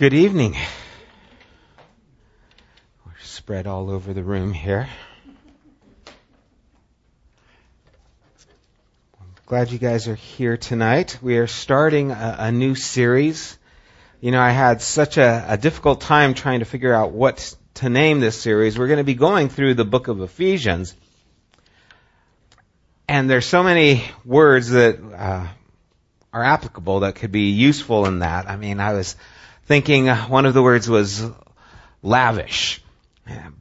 Good evening. We're spread all over the room here. I'm glad you guys are here tonight. We are starting a, a new series. You know, I had such a, a difficult time trying to figure out what to name this series. We're going to be going through the book of Ephesians. And there's so many words that uh, are applicable that could be useful in that. I mean, I was thinking uh, one of the words was lavish.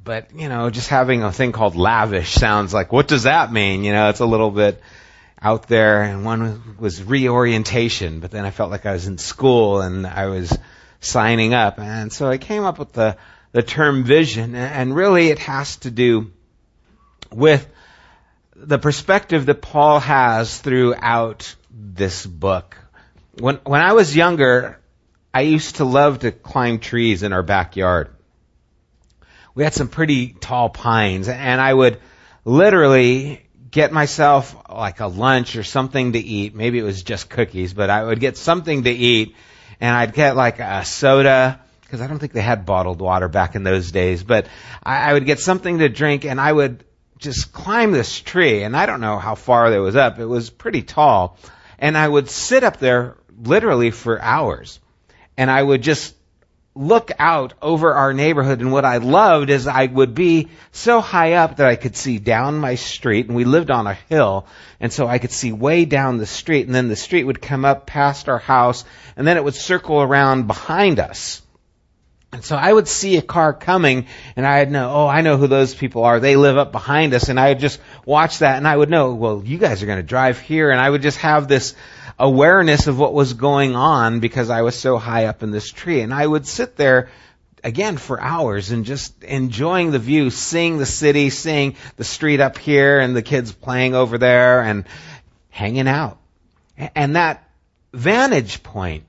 But, you know, just having a thing called lavish sounds like, what does that mean? You know, it's a little bit out there. And one was reorientation, but then I felt like I was in school and I was signing up. And so I came up with the, the term vision. And really it has to do with the perspective that Paul has throughout this book. When, when I was younger, I used to love to climb trees in our backyard. We had some pretty tall pines and I would literally get myself like a lunch or something to eat. Maybe it was just cookies, but I would get something to eat and I'd get like a soda because I don't think they had bottled water back in those days, but I, I would get something to drink and I would just climb this tree and I don't know how far it was up. It was pretty tall and I would sit up there literally for hours and I would just look out over our neighborhood and what I loved is I would be so high up that I could see down my street and we lived on a hill and so I could see way down the street and then the street would come up past our house and then it would circle around behind us. And so I would see a car coming and I'd know, oh, I know who those people are. They live up behind us and I would just watch that and I would know, well, you guys are going to drive here and I would just have this awareness of what was going on because I was so high up in this tree. And I would sit there again for hours and just enjoying the view, seeing the city, seeing the street up here and the kids playing over there and hanging out. And that vantage point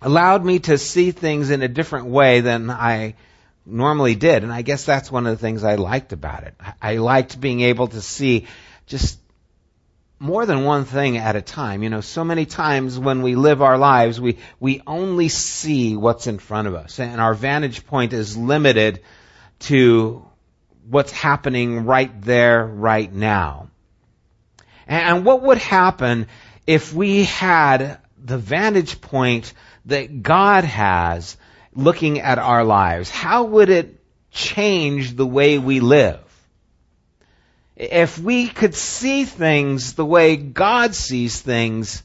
allowed me to see things in a different way than I normally did. And I guess that's one of the things I liked about it. I liked being able to see just more than one thing at a time. You know, so many times when we live our lives, we, we only see what's in front of us. And our vantage point is limited to what's happening right there, right now. And what would happen if we had the vantage point that God has looking at our lives? How would it change the way we live? If we could see things the way God sees things,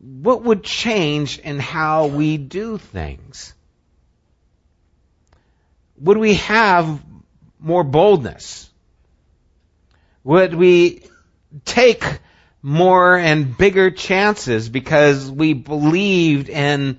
what would change in how we do things? Would we have more boldness? Would we take more and bigger chances because we believed in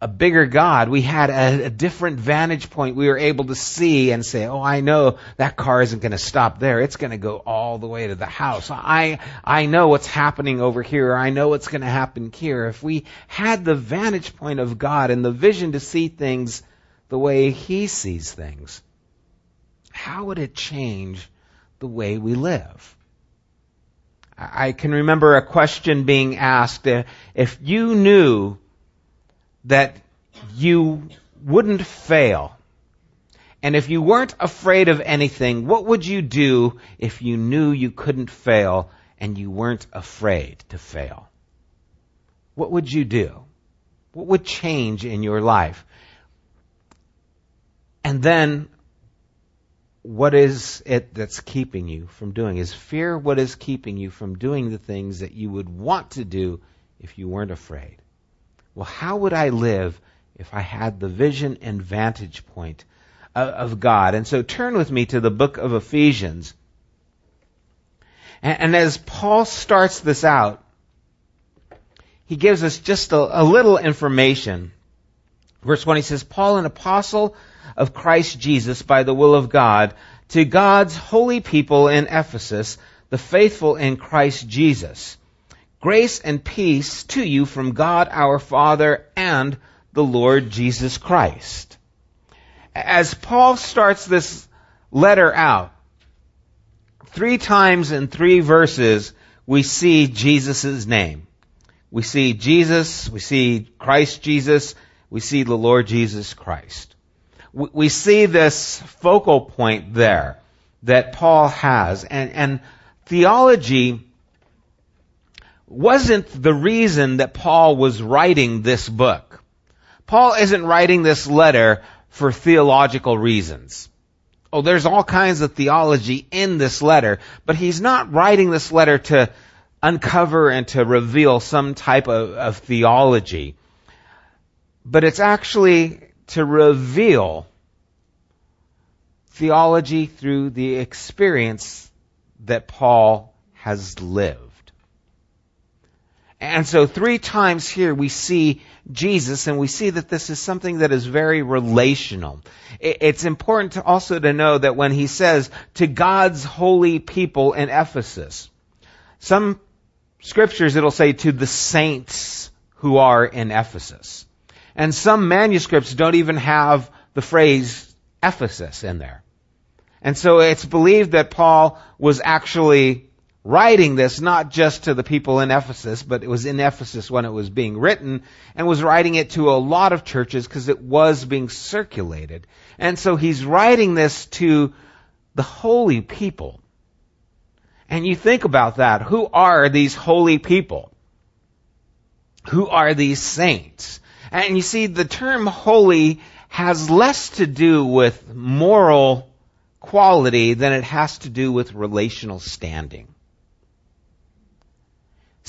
a bigger God. We had a, a, different vantage point. We were able to see and say, "Oh, I know that car isn't going to stop there. It's going to go all the way to the house. I I know what's happening over here. I know what's going to happen here." If we had the vantage point of God and the vision to see things the way He sees things, how would it change the way we live? I can remember a question being asked: If you knew that you wouldn't fail. And if you weren't afraid of anything, what would you do if you knew you couldn't fail and you weren't afraid to fail? What would you do? What would change in your life? And then, what is it that's keeping you from doing? Is fear what is keeping you from doing the things that you would want to do if you weren't afraid? Well, how would I live if I had the vision and vantage point of God? And so turn with me to the book of Ephesians. And, as Paul starts this out, he gives us just a, a little information. Verse 1, he says, Paul, an apostle of Christ Jesus by the will of God, to God's holy people in Ephesus, the faithful in Christ Jesus Grace and peace to you from God our Father and the Lord Jesus Christ. As Paul starts this letter out, three times in three verses we see Jesus' name. we see Jesus, we see Christ Jesus, we see the Lord Jesus Christ. We see this focal point there that Paul has, and, and theology wasn't the reason that Paul was writing this book. Paul isn't writing this letter for theological reasons. Oh, there's all kinds of theology in this letter, but he's not writing this letter to uncover and to reveal some type of, of theology. But it's actually to reveal theology through the experience that Paul has lived. And so three times here we see Jesus and we see that this is something that is very relational. It's important to also to know that when he says to God's holy people in Ephesus, some scriptures it'll say to the saints who are in Ephesus. And some manuscripts don't even have the phrase Ephesus in there. And so it's believed that Paul was actually writing this not just to the people in Ephesus, but it was in Ephesus when it was being written, and was writing it to a lot of churches because it was being circulated. And so he's writing this to the holy people. And you think about that. Who are these holy people? Who are these saints? And you see, the term holy has less to do with moral quality than it has to do with relational standing.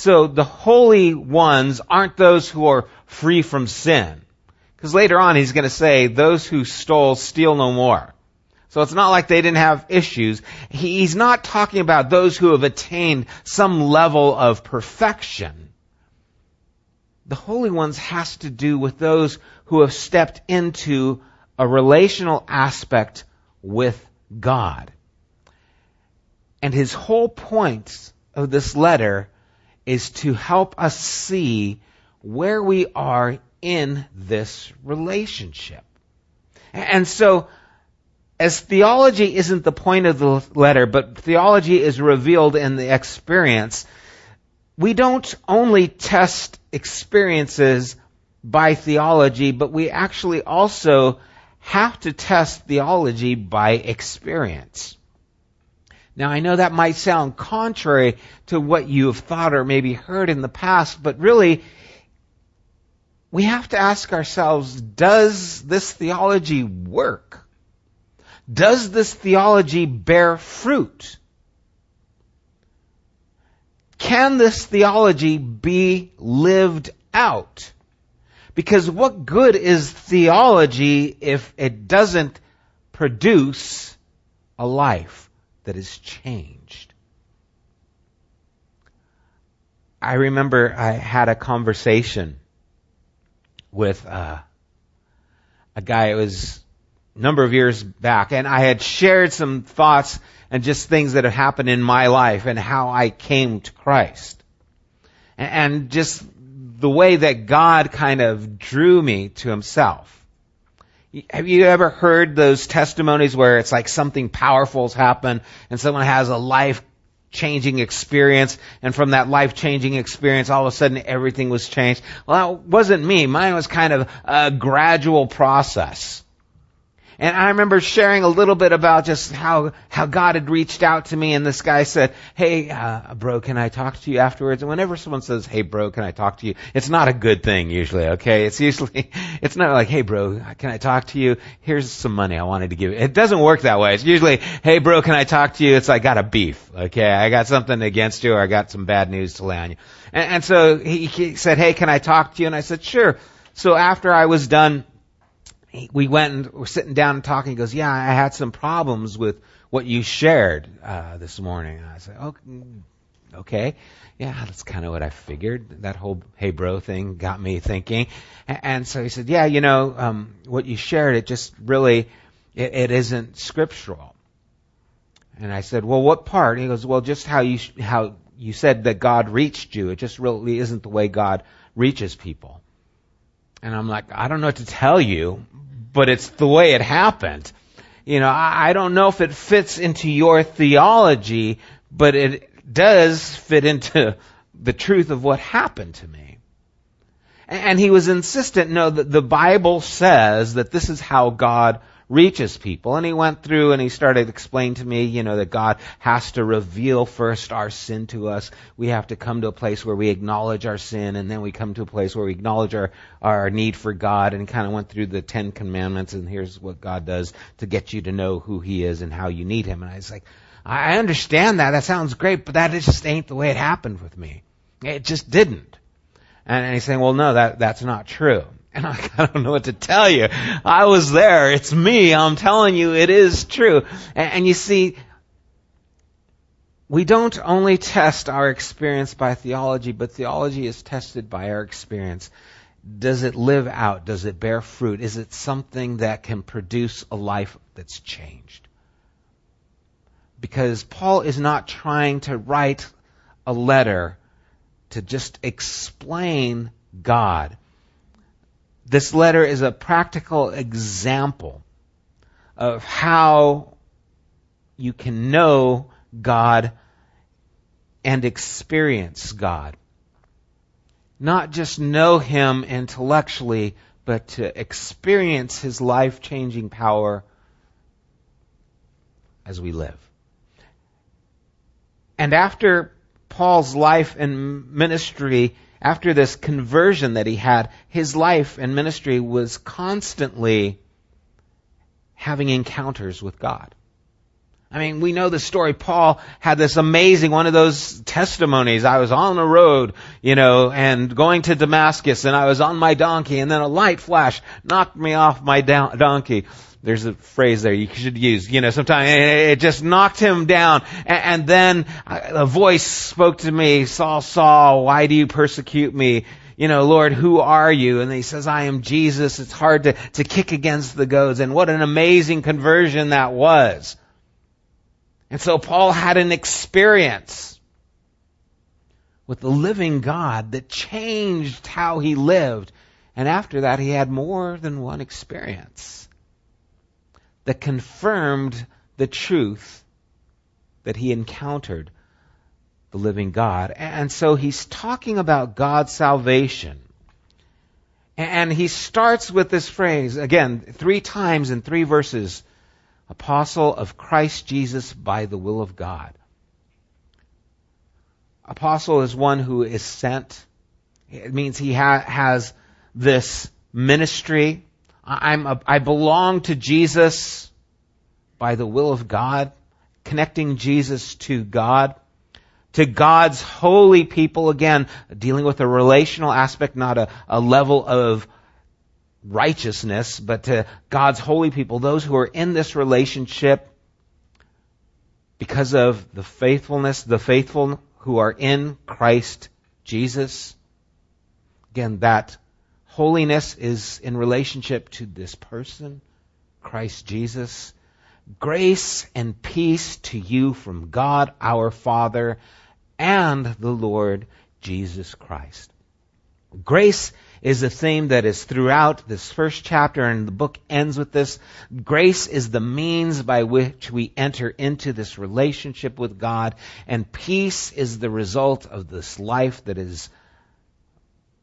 So the holy ones aren't those who are free from sin. Because later on he's going to say, those who stole steal no more. So it's not like they didn't have issues. He's not talking about those who have attained some level of perfection. The holy ones has to do with those who have stepped into a relational aspect with God. And his whole point of this letter is to help us see where we are in this relationship. And so, as theology isn't the point of the letter, but theology is revealed in the experience, we don't only test experiences by theology, but we actually also have to test theology by experience. Now I know that might sound contrary to what you have thought or maybe heard in the past, but really, we have to ask ourselves, does this theology work? Does this theology bear fruit? Can this theology be lived out? Because what good is theology if it doesn't produce a life? That is changed. I remember I had a conversation with uh, a guy. It was a number of years back, and I had shared some thoughts and just things that have happened in my life and how I came to Christ, and just the way that God kind of drew me to Himself. Have you ever heard those testimonies where it's like something powerful's happened and someone has a life changing experience and from that life changing experience all of a sudden everything was changed? Well, that wasn't me. Mine was kind of a gradual process. And I remember sharing a little bit about just how, how God had reached out to me and this guy said, hey, uh, bro, can I talk to you afterwards? And whenever someone says, hey, bro, can I talk to you? It's not a good thing usually, okay? It's usually, it's not like, hey, bro, can I talk to you? Here's some money I wanted to give you. It doesn't work that way. It's usually, hey, bro, can I talk to you? It's like, I got a beef, okay? I got something against you or I got some bad news to lay on you. And, and so he, he said, hey, can I talk to you? And I said, sure. So after I was done we went and we're sitting down and talking. He goes, "Yeah, I had some problems with what you shared uh, this morning." I said, "Okay, okay, yeah, that's kind of what I figured." That whole "Hey, bro" thing got me thinking, and so he said, "Yeah, you know, um, what you shared, it just really, it, it isn't scriptural." And I said, "Well, what part?" He goes, "Well, just how you how you said that God reached you. It just really isn't the way God reaches people." And I'm like, I don't know what to tell you, but it's the way it happened. You know, I, I don't know if it fits into your theology, but it does fit into the truth of what happened to me. And he was insistent, no, the Bible says that this is how God reaches people. And he went through and he started explaining to me, you know, that God has to reveal first our sin to us. We have to come to a place where we acknowledge our sin and then we come to a place where we acknowledge our, our need for God and kind of went through the Ten Commandments and here's what God does to get you to know who He is and how you need Him. And I was like, I understand that. That sounds great, but that just ain't the way it happened with me. It just didn't. And he's saying, well, no, that, that's not true. And I, I don't know what to tell you. I was there. It's me. I'm telling you it is true. And, and you see, we don't only test our experience by theology, but theology is tested by our experience. Does it live out? Does it bear fruit? Is it something that can produce a life that's changed? Because Paul is not trying to write a letter to just explain God this letter is a practical example of how you can know God and experience God. Not just know Him intellectually, but to experience His life changing power as we live. And after Paul's life and ministry after this conversion that he had, his life and ministry was constantly having encounters with God. I mean, we know the story. Paul had this amazing, one of those testimonies. I was on the road, you know, and going to Damascus and I was on my donkey and then a light flash knocked me off my donkey. There's a phrase there you should use, you know, sometimes it just knocked him down. And then uh, a voice spoke to me, Saul, Saul, why do you persecute me? you know, Lord, who are you? And he says, I am Jesus. It's hard to, to kick against the goads. And what an amazing conversion that was. And so Paul had an experience with the living God that changed how he lived. And after that, he had more than one experience that confirmed the truth that he encountered the living God. And so he's talking about God's salvation. And he starts with this phrase, again, three times in three verses Apostle of Christ Jesus by the will of God. Apostle is one who is sent. It means he ha- has this ministry I'm a, I belong to Jesus by the will of God, connecting Jesus to God, to God's holy people, again, dealing with a relational aspect, not a, a level of righteousness, but to God's holy people, those who are in this relationship because of the faithfulness, the faithful who are in Christ Jesus. Again, that Holiness is in relationship to this person, Christ Jesus. Grace and peace to you from God our Father and the Lord Jesus Christ. Grace is a theme that is throughout this first chapter and the book ends with this. Grace is the means by which we enter into this relationship with God and peace is the result of this life that is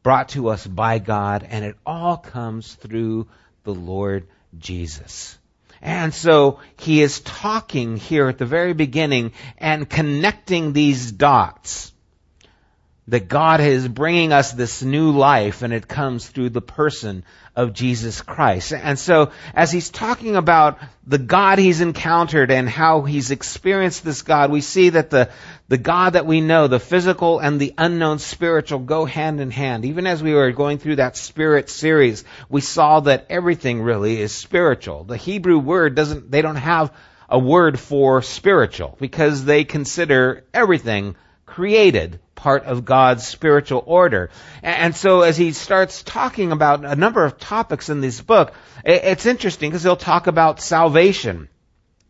brought to us by God, and it all comes through the Lord Jesus. And so he is talking here at the very beginning and connecting these dots that God is bringing us this new life and it comes through the person of Jesus Christ. And so as he's talking about the God he's encountered and how he's experienced this God, we see that the, the God that we know, the physical and the unknown spiritual go hand in hand. Even as we were going through that spirit series, we saw that everything really is spiritual. The Hebrew word doesn't, they don't have a word for spiritual because they consider everything created part of God's spiritual order. And so as he starts talking about a number of topics in this book, it's interesting because he'll talk about salvation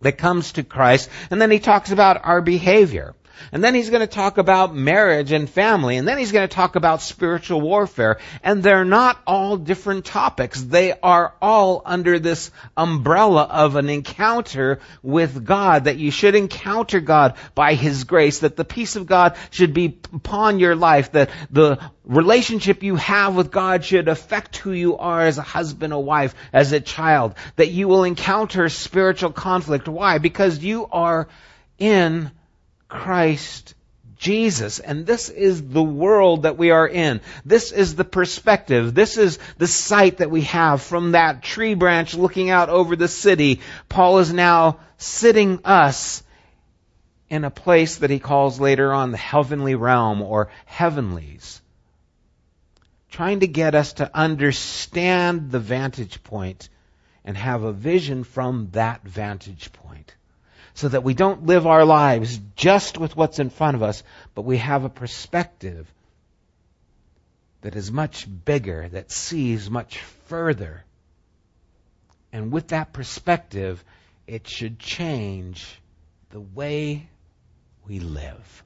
that comes to Christ, and then he talks about our behavior. And then he's going to talk about marriage and family. And then he's going to talk about spiritual warfare. And they're not all different topics. They are all under this umbrella of an encounter with God, that you should encounter God by His grace, that the peace of God should be upon your life, that the relationship you have with God should affect who you are as a husband, a wife, as a child, that you will encounter spiritual conflict. Why? Because you are in Christ Jesus. And this is the world that we are in. This is the perspective. This is the sight that we have from that tree branch looking out over the city. Paul is now sitting us in a place that he calls later on the heavenly realm or heavenlies. Trying to get us to understand the vantage point and have a vision from that vantage point so that we don't live our lives just with what's in front of us, but we have a perspective that is much bigger, that sees much further. And with that perspective, it should change the way we live.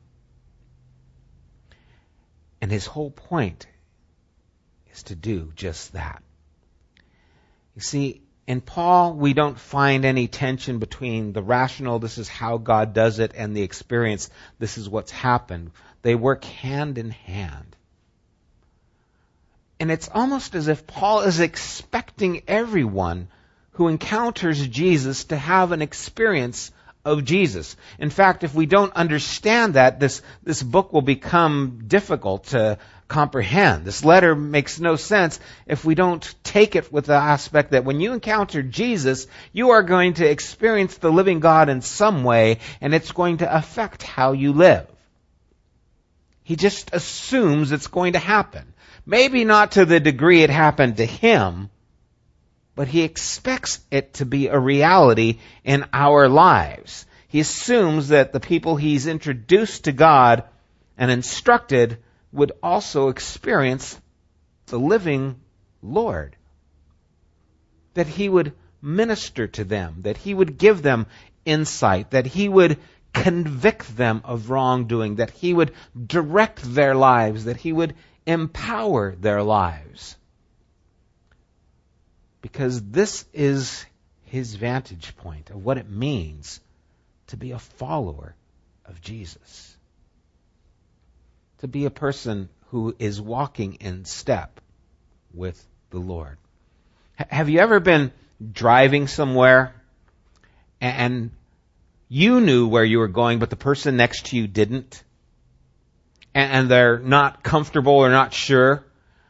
And his whole point is to do just that. You see, in Paul, we don't find any tension between the rational, this is how God does it, and the experience, this is what's happened. They work hand in hand. And it's almost as if Paul is expecting everyone who encounters Jesus to have an experience of Jesus. In fact, if we don't understand that, this, this book will become difficult to comprehend. This letter makes no sense if we don't take it with the aspect that when you encounter Jesus, you are going to experience the living God in some way, and it's going to affect how you live. He just assumes it's going to happen. Maybe not to the degree it happened to him, but he expects it to be a reality in our lives. He assumes that the people he's introduced to God and instructed would also experience the living Lord. That he would minister to them, that he would give them insight, that he would convict them of wrongdoing, that he would direct their lives, that he would empower their lives. Because this is his vantage point of what it means to be a follower of Jesus to be a person who is walking in step with the Lord. H- have you ever been driving somewhere and you knew where you were going, but the person next to you didn't? And they're not comfortable or not sure?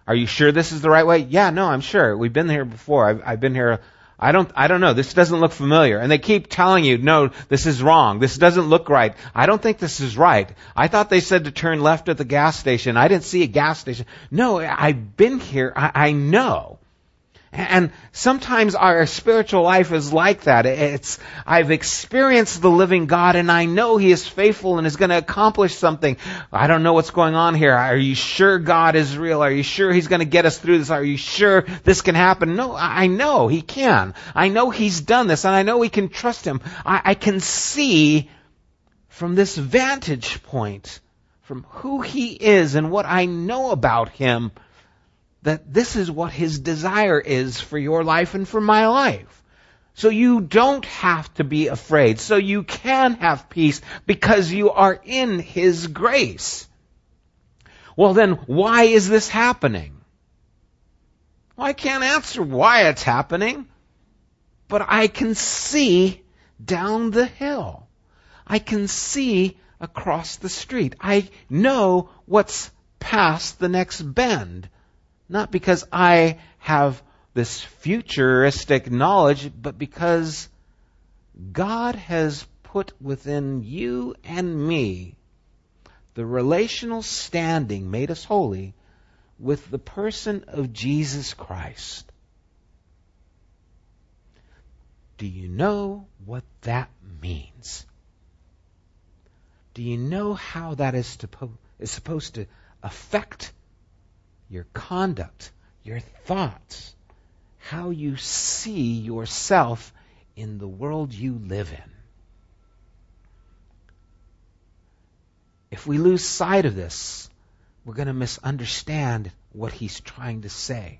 Are you sure this is the right way? Yeah, no, I'm sure. We've been here before. I've, I've been here I don't, I don't know. This doesn't look familiar. And they keep telling you, no, this is wrong. This doesn't look right. I don't think this is right. I thought they said to turn left at the gas station. I didn't see a gas station. No, I've been here. I, I know. And sometimes our spiritual life is like that. It's, I've experienced the living God and I know He is faithful and is going to accomplish something. I don't know what's going on here. Are you sure God is real? Are you sure He's going to get us through this? Are you sure this can happen? No, I know He can. I know He's done this and I know we can trust Him. I, I can see from this vantage point, from who He is and what I know about Him, that this is what his desire is for your life and for my life. So you don't have to be afraid. So you can have peace because you are in his grace. Well then, why is this happening? Well, I can't answer why it's happening, but I can see down the hill. I can see across the street. I know what's past the next bend. Not because I have this futuristic knowledge, but because God has put within you and me the relational standing made us holy with the person of Jesus Christ. Do you know what that means? Do you know how that is, to, is supposed to affect your conduct, your thoughts, how you see yourself in the world you live in. if we lose sight of this, we're going to misunderstand what he's trying to say.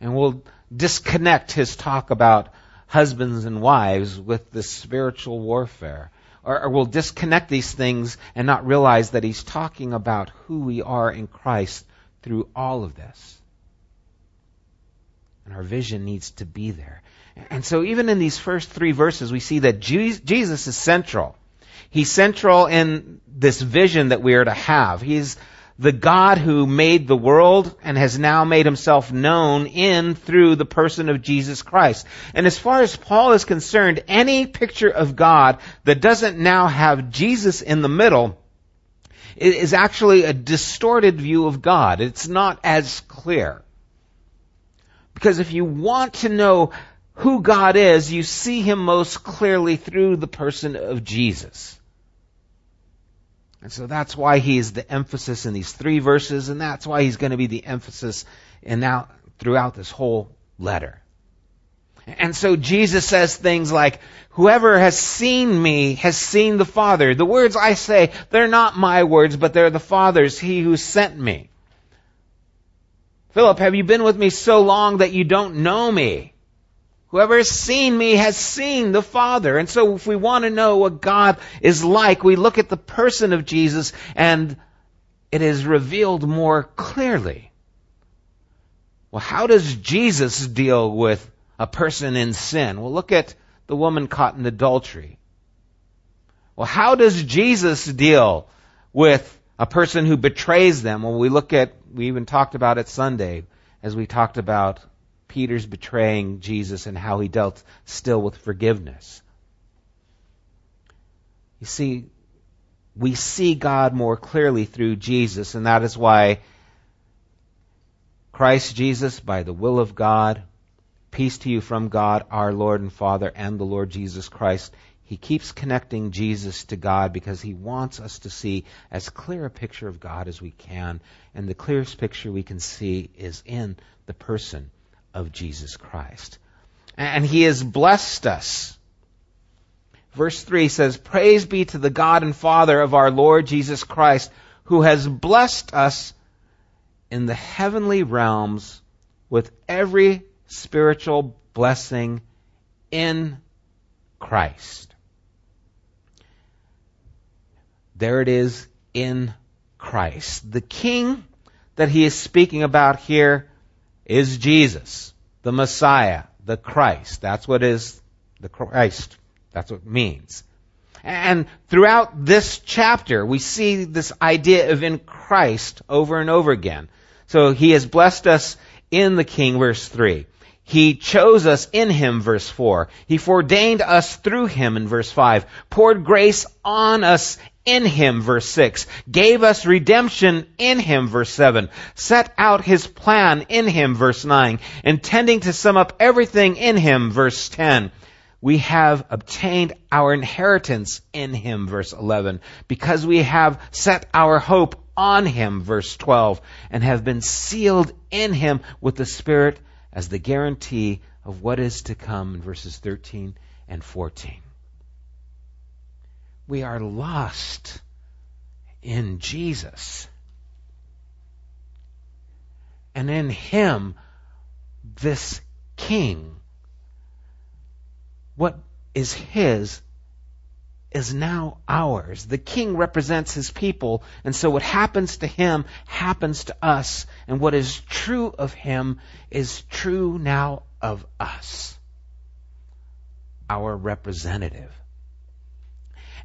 And we'll disconnect his talk about husbands and wives with the spiritual warfare. Or, or, we'll disconnect these things and not realize that he's talking about who we are in Christ through all of this. And our vision needs to be there. And so even in these first three verses, we see that Jesus is central. He's central in this vision that we are to have. He's the God who made the world and has now made himself known in through the person of Jesus Christ. And as far as Paul is concerned, any picture of God that doesn't now have Jesus in the middle is actually a distorted view of God. It's not as clear. Because if you want to know who God is, you see him most clearly through the person of Jesus. And so that's why he is the emphasis in these three verses, and that's why he's going to be the emphasis in now throughout this whole letter. And so Jesus says things like, whoever has seen me has seen the Father. The words I say, they're not my words, but they're the Father's, he who sent me. Philip, have you been with me so long that you don't know me? Whoever has seen me has seen the Father. And so if we want to know what God is like, we look at the person of Jesus and it is revealed more clearly. Well, how does Jesus deal with a person in sin? Well, look at the woman caught in adultery. Well, how does Jesus deal with a person who betrays them? Well, we look at, we even talked about it Sunday as we talked about Peter's betraying Jesus and how he dealt still with forgiveness. You see, we see God more clearly through Jesus, and that is why Christ Jesus, by the will of God, peace to you from God, our Lord and Father, and the Lord Jesus Christ. He keeps connecting Jesus to God because he wants us to see as clear a picture of God as we can. And the clearest picture we can see is in the person of Jesus Christ. And he has blessed us. Verse 3 says, Praise be to the God and Father of our Lord Jesus Christ, who has blessed us in the heavenly realms with every spiritual blessing in Christ. There it is in Christ. The King that he is speaking about here is Jesus, the Messiah, the Christ. That's what is the Christ. That's what it means. And throughout this chapter, we see this idea of in Christ over and over again. So he has blessed us in the King, verse 3. He chose us in him, verse 4. He foreordained us through him, in verse 5. Poured grace on us in him, verse 6. Gave us redemption in him, verse 7. Set out his plan in him, verse 9. Intending to sum up everything in him, verse 10. We have obtained our inheritance in him, verse 11. Because we have set our hope on him, verse 12. And have been sealed in him with the Spirit as the guarantee of what is to come in verses 13 and 14. We are lost in Jesus. And in Him, this King, what is His is now ours. The king represents his people, and so what happens to him happens to us, and what is true of him is true now of us. Our representative.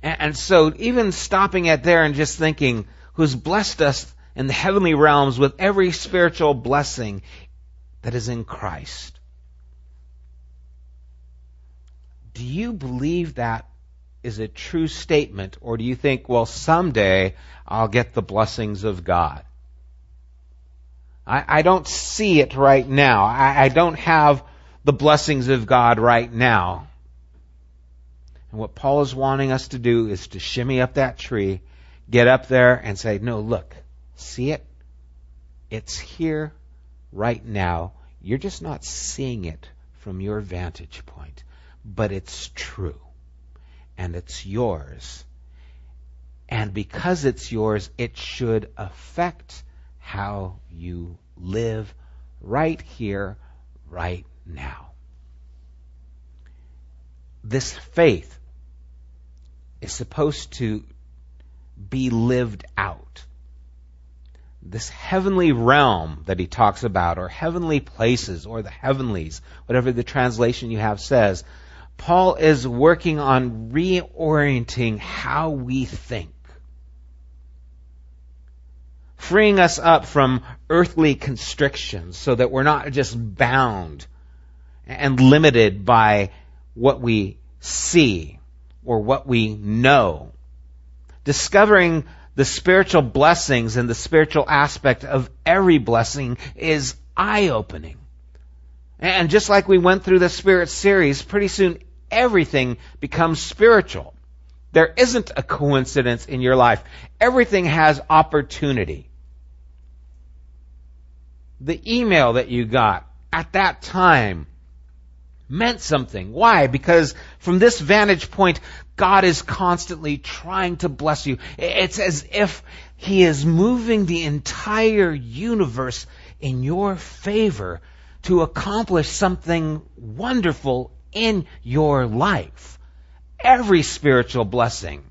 And, and so even stopping at there and just thinking, who's blessed us in the heavenly realms with every spiritual blessing that is in Christ. Do you believe that is a true statement, or do you think, well, someday I'll get the blessings of God? I, I don't see it right now. I, I don't have the blessings of God right now. And what Paul is wanting us to do is to shimmy up that tree, get up there, and say, no, look, see it? It's here right now. You're just not seeing it from your vantage point, but it's true and it's yours. And because it's yours, it should affect how you live right here, right now. This faith is supposed to be lived out. This heavenly realm that he talks about, or heavenly places, or the heavenlies, whatever the translation you have says, Paul is working on reorienting how we think. Freeing us up from earthly constrictions so that we're not just bound and limited by what we see or what we know. Discovering the spiritual blessings and the spiritual aspect of every blessing is eye opening. And just like we went through the Spirit series, pretty soon everything becomes spiritual. There isn't a coincidence in your life. Everything has opportunity. The email that you got at that time meant something. Why? Because from this vantage point, God is constantly trying to bless you. It's as if He is moving the entire universe in your favor to accomplish something wonderful in your life. Every spiritual blessing.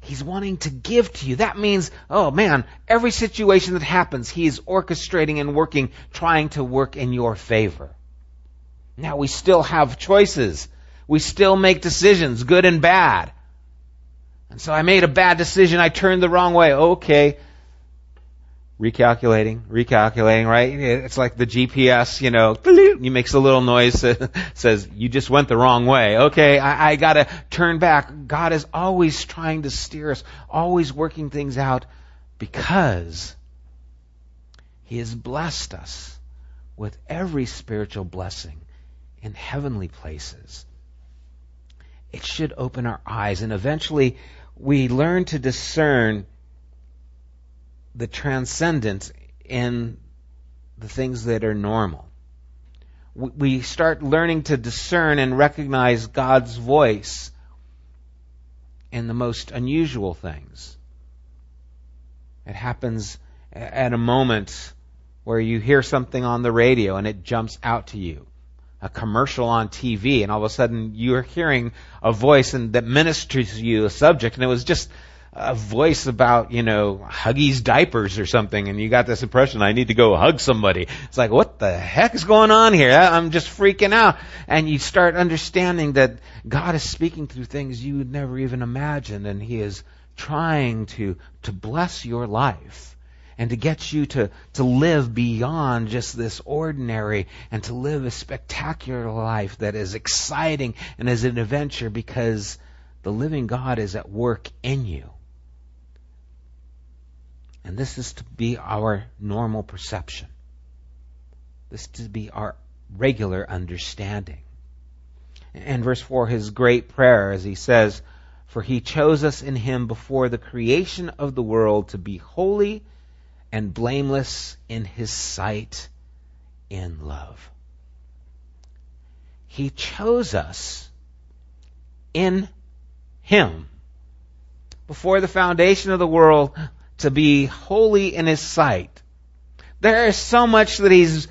He's wanting to give to you. That means, oh man, every situation that happens, He is orchestrating and working, trying to work in your favor. Now we still have choices. We still make decisions, good and bad. And so I made a bad decision. I turned the wrong way. Okay recalculating, recalculating, right? It's like the GPS, you know, he makes a little noise, says, you just went the wrong way. Okay, I, I gotta turn back. God is always trying to steer us, always working things out because He has blessed us with every spiritual blessing in heavenly places. It should open our eyes and eventually we learn to discern the transcendent in the things that are normal. We start learning to discern and recognize God's voice in the most unusual things. It happens at a moment where you hear something on the radio and it jumps out to you. A commercial on TV and all of a sudden you're hearing a voice and that ministers to you a subject and it was just a voice about, you know, Huggies diapers or something, and you got this impression, I need to go hug somebody. It's like, what the heck is going on here? I'm just freaking out. And you start understanding that God is speaking through things you would never even imagine, and He is trying to, to bless your life and to get you to, to live beyond just this ordinary and to live a spectacular life that is exciting and is an adventure because the living God is at work in you. And this is to be our normal perception. This is to be our regular understanding. And verse 4, his great prayer, as he says, For he chose us in him before the creation of the world to be holy and blameless in his sight in love. He chose us in him before the foundation of the world to be holy in his sight. There is so much that he's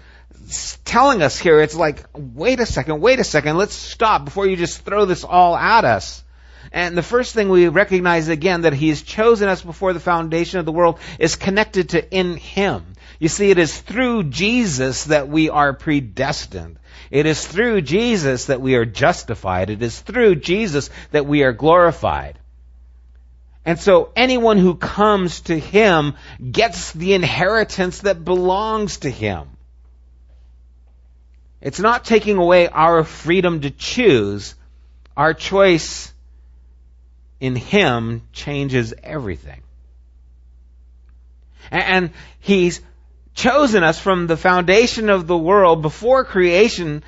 telling us here. It's like, wait a second, wait a second, let's stop before you just throw this all at us. And the first thing we recognize again that he has chosen us before the foundation of the world is connected to in him. You see, it is through Jesus that we are predestined. It is through Jesus that we are justified. It is through Jesus that we are glorified. And so anyone who comes to him gets the inheritance that belongs to him. It's not taking away our freedom to choose. Our choice in him changes everything. And he's chosen us from the foundation of the world before creation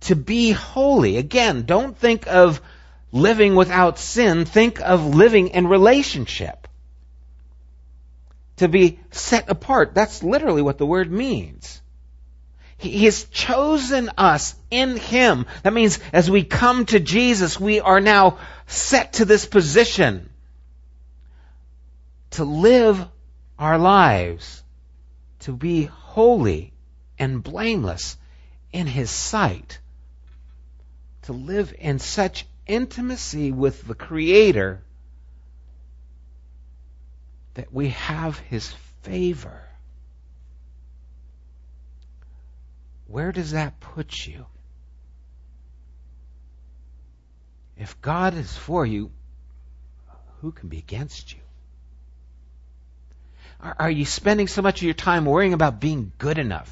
to be holy. Again, don't think of living without sin, think of living in relationship. To be set apart. That's literally what the word means. He has chosen us in Him. That means as we come to Jesus, we are now set to this position to live our lives to be holy and blameless in His sight, to live in such intimacy with the Creator that we have His favor. Where does that put you? If God is for you, who can be against you? Are, are you spending so much of your time worrying about being good enough?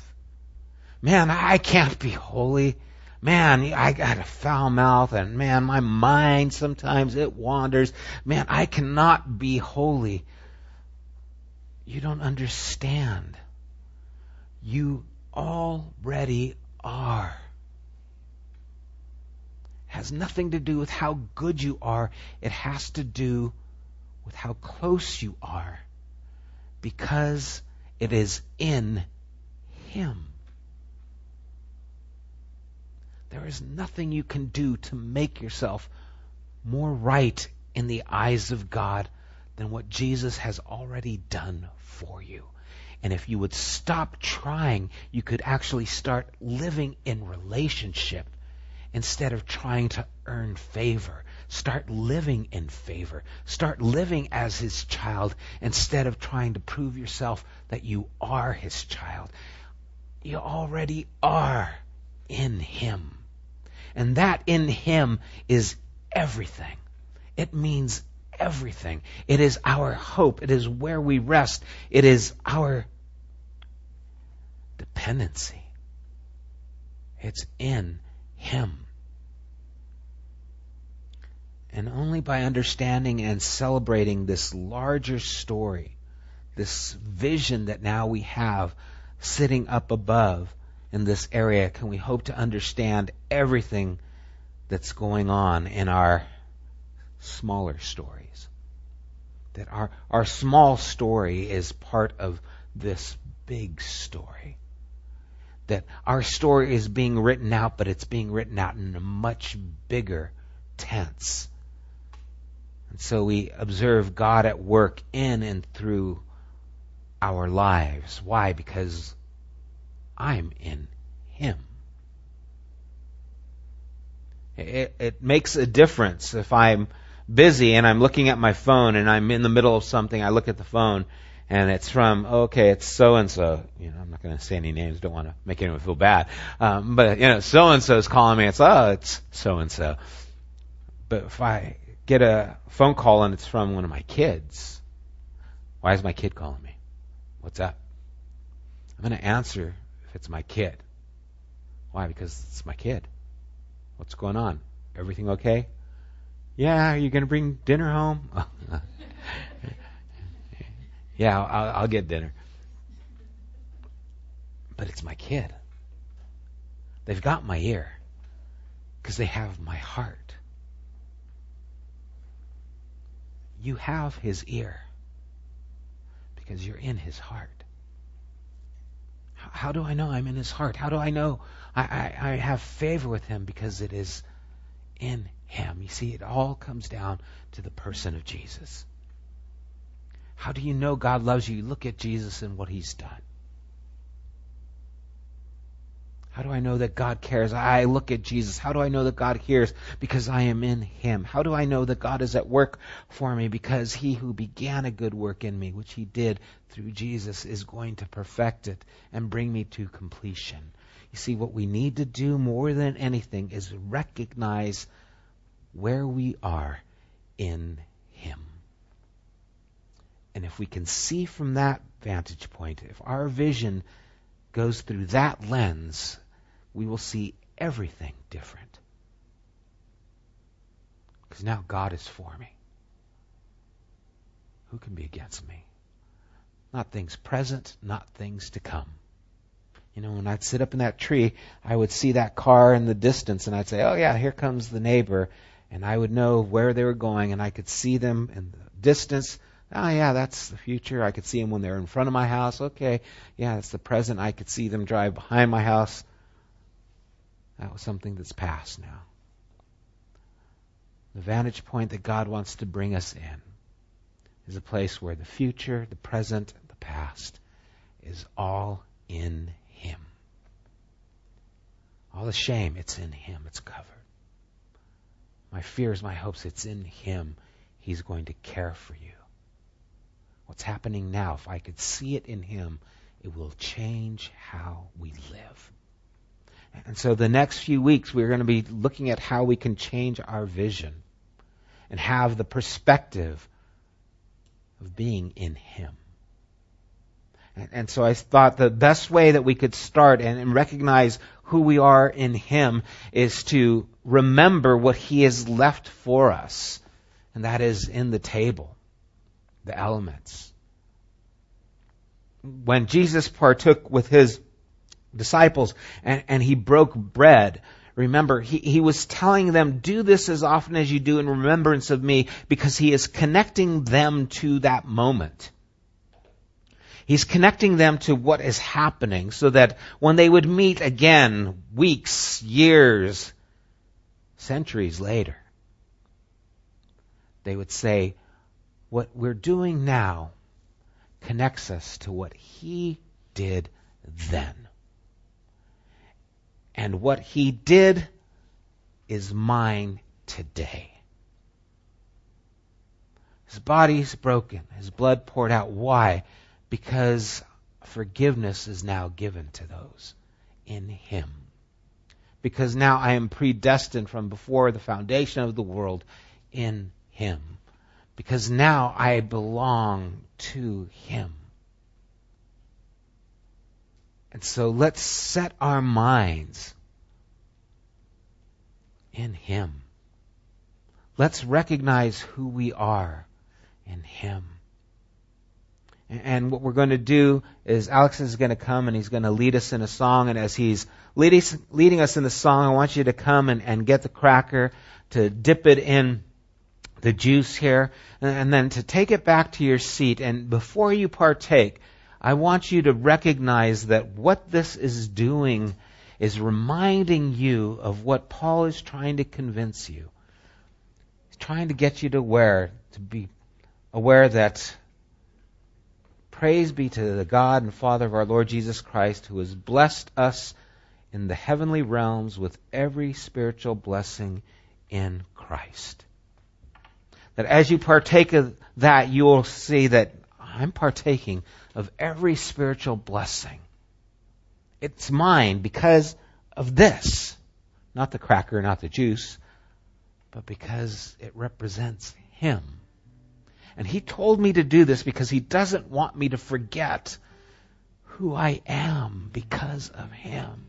Man, I can't be holy. Man, I got a foul mouth and man, my mind sometimes it wanders. Man, I cannot be holy. You don't understand. You already are. Has nothing to do with how good you are. It has to do with how close you are because it is in Him. There is nothing you can do to make yourself more right in the eyes of God than what Jesus has already done for you. And if you would stop trying, you could actually start living in relationship instead of trying to earn favor. Start living in favor. Start living as his child instead of trying to prove yourself that you are his child. You already are in him. And that in him is everything. It means everything. It is our hope. It is where we rest. It is our dependency. It's in him. And only by understanding and celebrating this larger story, this vision that now we have sitting up above in this area, can we hope to understand everything that's going on in our smaller stories. That our, our small story is part of this big story. That our story is being written out, but it's being written out in a much bigger tense. And so we observe God at work in and through our lives. Why? Because I'm in Him. It, it, makes a difference if I'm busy and I'm looking at my phone and I'm in the middle of something. I look at the phone and it's from okay, it's so and so. You know, I'm not going to say any names. Don't want to make anyone feel bad. Um, but you know, so and so is calling me. It's oh, it's so and so. But if I get a phone call and it's from one of my kids. Why is my kid calling me? What's up? I'm going to answer it's my kid. Why? Because it's my kid. What's going on? Everything okay? Yeah, are you going to bring dinner home? yeah, I'll, I'll get dinner. But it's my kid. They've got my ear because they have my heart. You have his ear because you're in his heart. How do I know I'm in his heart? How do I know I, I, I have favor with him? Because it is in him. You see, it all comes down to the person of Jesus. How do you know God loves you? You look at Jesus and what he's done. How do I know that God cares? I look at Jesus. How do I know that God hears? Because I am in Him. How do I know that God is at work for me? Because He who began a good work in me, which He did through Jesus, is going to perfect it and bring me to completion. You see, what we need to do more than anything is recognize where we are in Him. And if we can see from that vantage point, if our vision goes through that lens, we will see everything different. Because now God is for me. Who can be against me? Not things present, not things to come. You know, when I'd sit up in that tree, I would see that car in the distance and I'd say, oh yeah, here comes the neighbor. And I would know where they were going and I could see them in the distance. Oh yeah, that's the future. I could see them when they're in front of my house. Okay, yeah, that's the present. I could see them drive behind my house. That was something that's past now. The vantage point that God wants to bring us in. is a place where the future, the present, the past is all in Him. All the shame, it's in Him. It's covered. My fears, my hopes, it's in Him. He's going to care for you. What's happening now, if I could see it in Him, it will change how we live. And so the next few weeks, we're going to be looking at how we can change our vision and have the perspective of being in Him. And, and, so I thought the best way that we could start and, and recognize who we are in Him is to remember what He has left for us. And that is in the table, the elements. When Jesus partook with His disciples and, and He broke bread, Remember, he, he was telling them, do this as often as you do in remembrance of me, because he is connecting them to that moment. He's connecting them to what is happening so that when they would meet again, weeks, years, centuries later, they would say, what we're doing now connects us to what he did then. And what he did is mine today. His body's broken, his blood poured out. Why? Because forgiveness is now given to those in him. Because now I am predestined from before the foundation of the world in him. Because now I belong to him. And so let's set our minds in Him. Let's recognize who we are in Him. And what we're going to do is Alex is going to come and he's going to lead us in a song. And as he's leading, us in the song, I want you to come and, and get the cracker, to dip it in the juice here, and then to take it back to your seat. And before you partake, I want you to recognize that what this is doing is reminding you of what Paul is trying to convince you. He's trying to get you to aware, to be aware that praise be to the God and Father of our Lord Jesus Christ, who has blessed us in the heavenly realms with every spiritual blessing in Christ. That as you partake of that, you will see that I'm partaking of every spiritual blessing. It's mine because of this. Not the cracker, not the juice, but because it represents Him. And He told me to do this because He doesn't want me to forget who I am because of Him.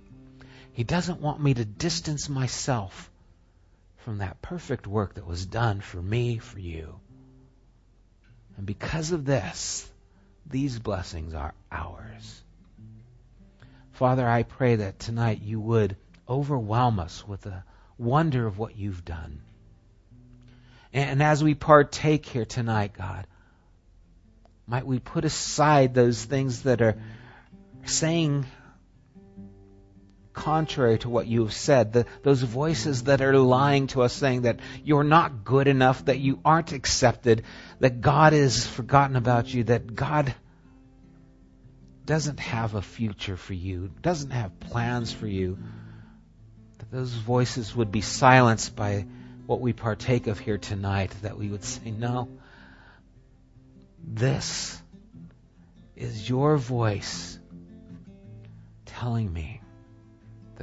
He doesn't want me to distance myself from that perfect work that was done for me, for you. And because of this, these blessings are ours. Father, I pray that tonight you would overwhelm us with the wonder of what you've done. And as we partake here tonight, God, might we put aside those things that are saying contrary to what you have said, the, those voices that are lying to us saying that you're not good enough, that you aren't accepted, that God has forgotten about you, that God doesn't have a future for you, doesn't have plans for you, that those voices would be silenced by what we partake of here tonight, that we would say, No, this is your voice telling me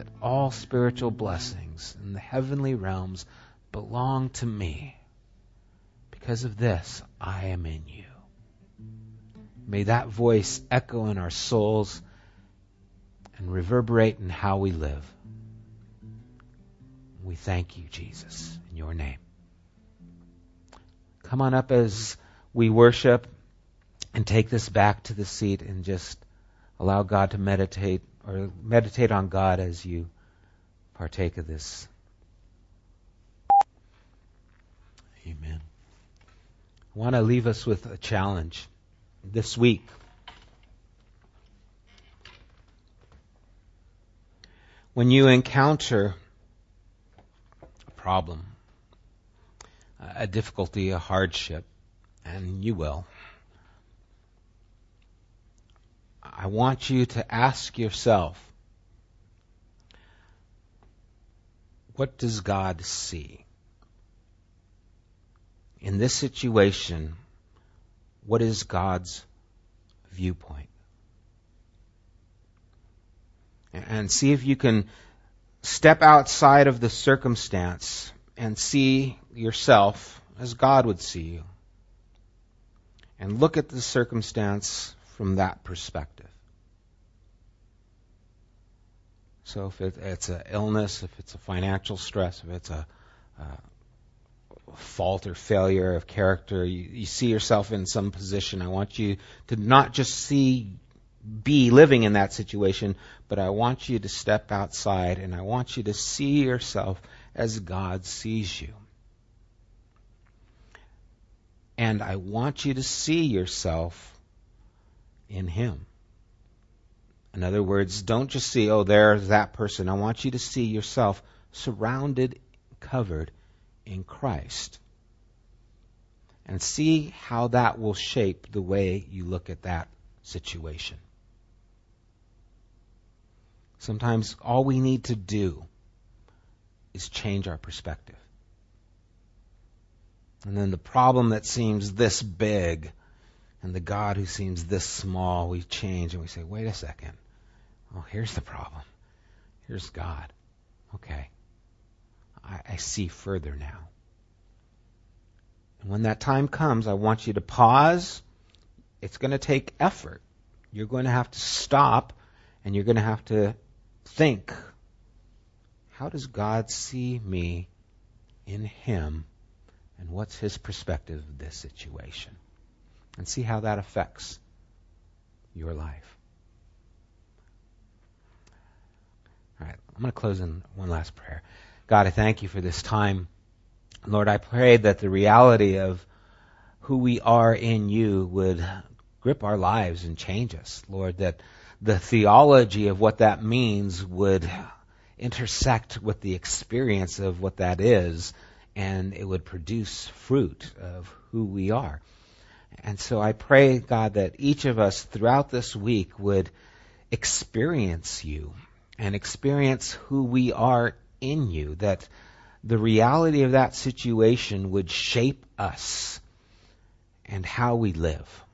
that all spiritual blessings in the heavenly realms belong to me. Because of this, I am in you. May that voice echo in our souls and reverberate in how we live. We thank you, Jesus, in your name. Come on up as we worship and take this back to the seat and just allow God to meditate or meditate on God as you partake of this. Amen. I want to leave us with a challenge this week. When you encounter a problem, a difficulty, a hardship, and you will, I want you to ask yourself, what does God see? In this situation, what is God's viewpoint? And see if you can step outside of the circumstance and see yourself as God would see you. And look at the circumstance from that perspective. So if it, it's an illness, if it's a financial stress, if it's a, fault or failure of character, you, you see yourself in some position. I want you to not just see, be living in that situation, but I want you to step outside and I want you to see yourself as God sees you. And I want you to see yourself in Him. In other words, don't just see, oh, there's that person. I want you to see yourself surrounded, covered in Christ. And see how that will shape the way you look at that situation. Sometimes all we need to do is change our perspective. And then the problem that seems this big and the God who seems this small, we change and we say, wait a second. Oh, here's the problem. Here's God. Okay. I, I see further now. And when that time comes, I want you to pause. It's going to take effort. You're going to have to stop and you're going to have to think how does God see me in Him and what's His perspective of this situation? And see how that affects your life. All right, I'm going to close in one last prayer. God, I thank you for this time. Lord, I pray that the reality of who we are in you would grip our lives and change us. Lord, that the theology of what that means would intersect with the experience of what that is, and it would produce fruit of who we are. And so I pray, God, that each of us throughout this week would experience you and experience who we are in you, that the reality of that situation would shape us and how we live.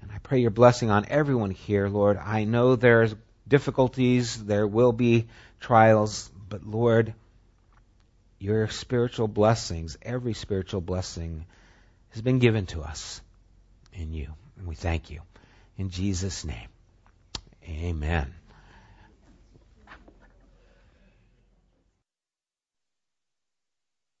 And I pray your blessing on everyone here, Lord. I know there's difficulties, there will be trials, but Lord, your spiritual blessings, every spiritual blessing, has been given to us in you. And we thank you. In Jesus' name, amen.